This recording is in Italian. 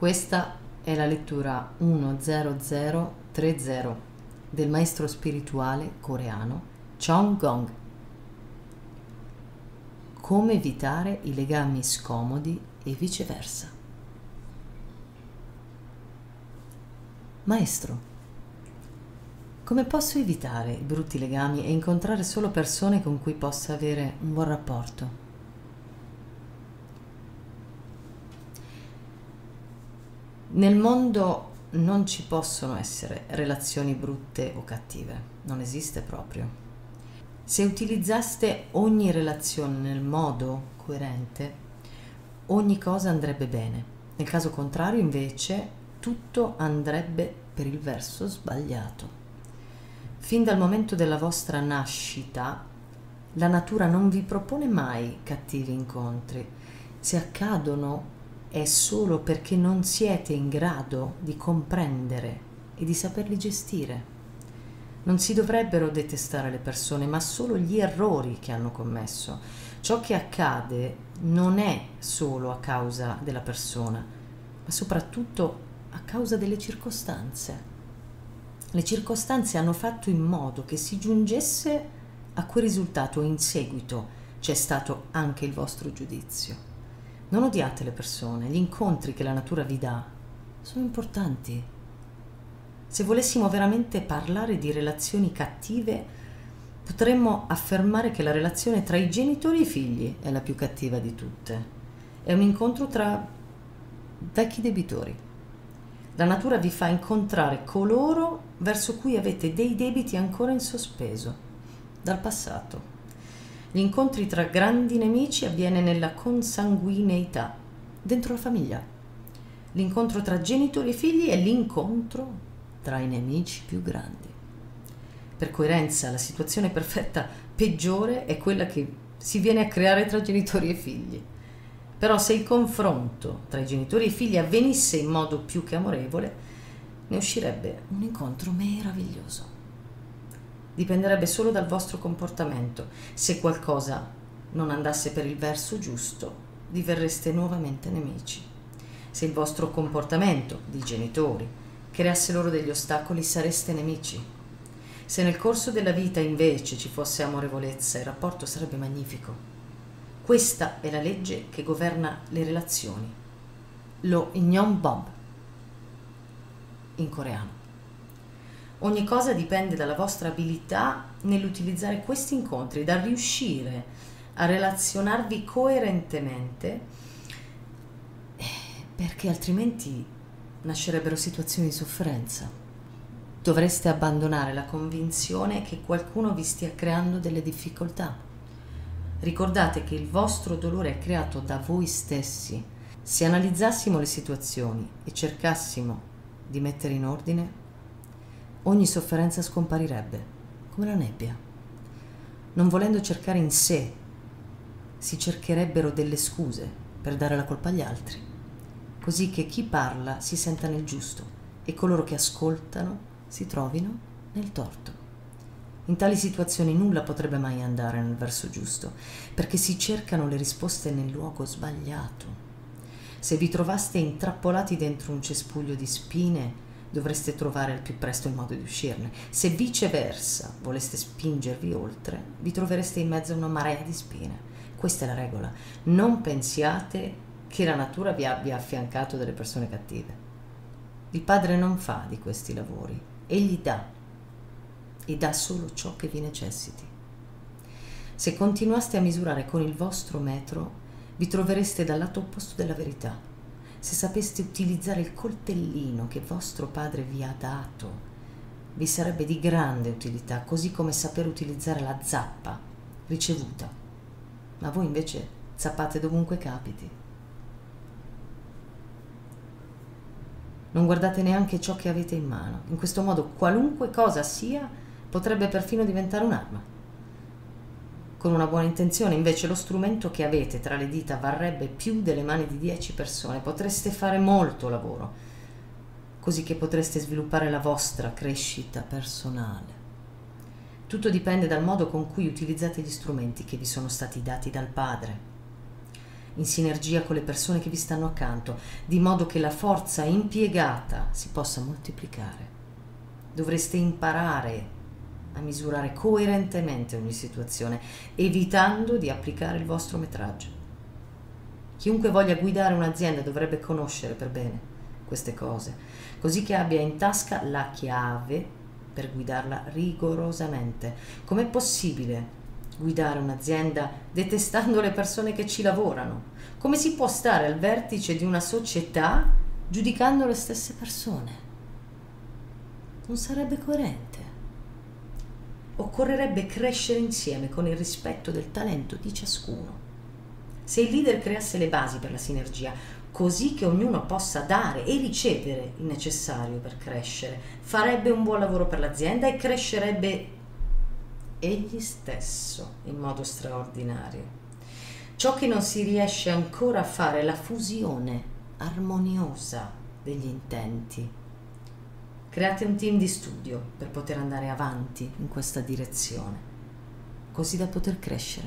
Questa è la lettura 10030 del maestro spirituale coreano Chong Gong. Come evitare i legami scomodi e viceversa. Maestro, come posso evitare i brutti legami e incontrare solo persone con cui possa avere un buon rapporto? Nel mondo non ci possono essere relazioni brutte o cattive, non esiste proprio. Se utilizzaste ogni relazione nel modo coerente, ogni cosa andrebbe bene. Nel caso contrario, invece, tutto andrebbe per il verso sbagliato. Fin dal momento della vostra nascita, la natura non vi propone mai cattivi incontri. Se accadono è solo perché non siete in grado di comprendere e di saperli gestire. Non si dovrebbero detestare le persone, ma solo gli errori che hanno commesso. Ciò che accade non è solo a causa della persona, ma soprattutto a causa delle circostanze. Le circostanze hanno fatto in modo che si giungesse a quel risultato e in seguito c'è stato anche il vostro giudizio. Non odiate le persone, gli incontri che la natura vi dà sono importanti. Se volessimo veramente parlare di relazioni cattive, potremmo affermare che la relazione tra i genitori e i figli è la più cattiva di tutte. È un incontro tra vecchi debitori. La natura vi fa incontrare coloro verso cui avete dei debiti ancora in sospeso dal passato. Gli incontri tra grandi nemici avviene nella consanguineità, dentro la famiglia. L'incontro tra genitori e figli è l'incontro tra i nemici più grandi. Per coerenza, la situazione perfetta peggiore è quella che si viene a creare tra genitori e figli. Però se il confronto tra i genitori e i figli avvenisse in modo più che amorevole, ne uscirebbe un incontro meraviglioso. Dipenderebbe solo dal vostro comportamento. Se qualcosa non andasse per il verso giusto, diverreste nuovamente nemici. Se il vostro comportamento di genitori creasse loro degli ostacoli, sareste nemici. Se nel corso della vita invece ci fosse amorevolezza, il rapporto sarebbe magnifico. Questa è la legge che governa le relazioni. Lo Bomb in coreano. Ogni cosa dipende dalla vostra abilità nell'utilizzare questi incontri, dal riuscire a relazionarvi coerentemente, perché altrimenti nascerebbero situazioni di sofferenza. Dovreste abbandonare la convinzione che qualcuno vi stia creando delle difficoltà Ricordate che il vostro dolore è creato da voi stessi. Se analizzassimo le situazioni e cercassimo di mettere in ordine, ogni sofferenza scomparirebbe, come la nebbia. Non volendo cercare in sé, si cercherebbero delle scuse per dare la colpa agli altri, così che chi parla si senta nel giusto e coloro che ascoltano si trovino nel torto. In tali situazioni nulla potrebbe mai andare nel verso giusto, perché si cercano le risposte nel luogo sbagliato. Se vi trovaste intrappolati dentro un cespuglio di spine, dovreste trovare al più presto il modo di uscirne. Se viceversa voleste spingervi oltre, vi trovereste in mezzo a una marea di spine. Questa è la regola. Non pensiate che la natura vi abbia affiancato delle persone cattive. Il padre non fa di questi lavori, egli dà e dà solo ciò che vi necessiti. Se continuaste a misurare con il vostro metro, vi trovereste dal lato opposto della verità. Se sapeste utilizzare il coltellino che vostro padre vi ha dato, vi sarebbe di grande utilità, così come saper utilizzare la zappa ricevuta. Ma voi invece zappate dovunque capiti. Non guardate neanche ciò che avete in mano. In questo modo, qualunque cosa sia, potrebbe perfino diventare un'arma. Con una buona intenzione, invece, lo strumento che avete tra le dita varrebbe più delle mani di dieci persone. Potreste fare molto lavoro, così che potreste sviluppare la vostra crescita personale. Tutto dipende dal modo con cui utilizzate gli strumenti che vi sono stati dati dal Padre. in sinergia con le persone che vi stanno accanto, di modo che la forza impiegata si possa moltiplicare. Dovreste imparare a misurare coerentemente ogni situazione, evitando di applicare il vostro metraggio. Chiunque voglia guidare un'azienda dovrebbe conoscere per bene queste cose, così che abbia in tasca la chiave per guidarla rigorosamente. Com'è possibile guidare un'azienda detestando le persone che ci lavorano? Come si può stare al vertice di una società giudicando le stesse persone? Non sarebbe coerente. Occorrerebbe crescere insieme con il rispetto del talento di ciascuno. Se il leader creasse le basi per la sinergia, così che ognuno possa dare e ricevere il necessario per crescere, farebbe un buon lavoro per l'azienda e crescerebbe egli stesso in modo straordinario. Ciò che non si riesce ancora a fare è la fusione armoniosa degli intenti. Create un team di studio per poter andare avanti in questa direzione, così da poter crescere.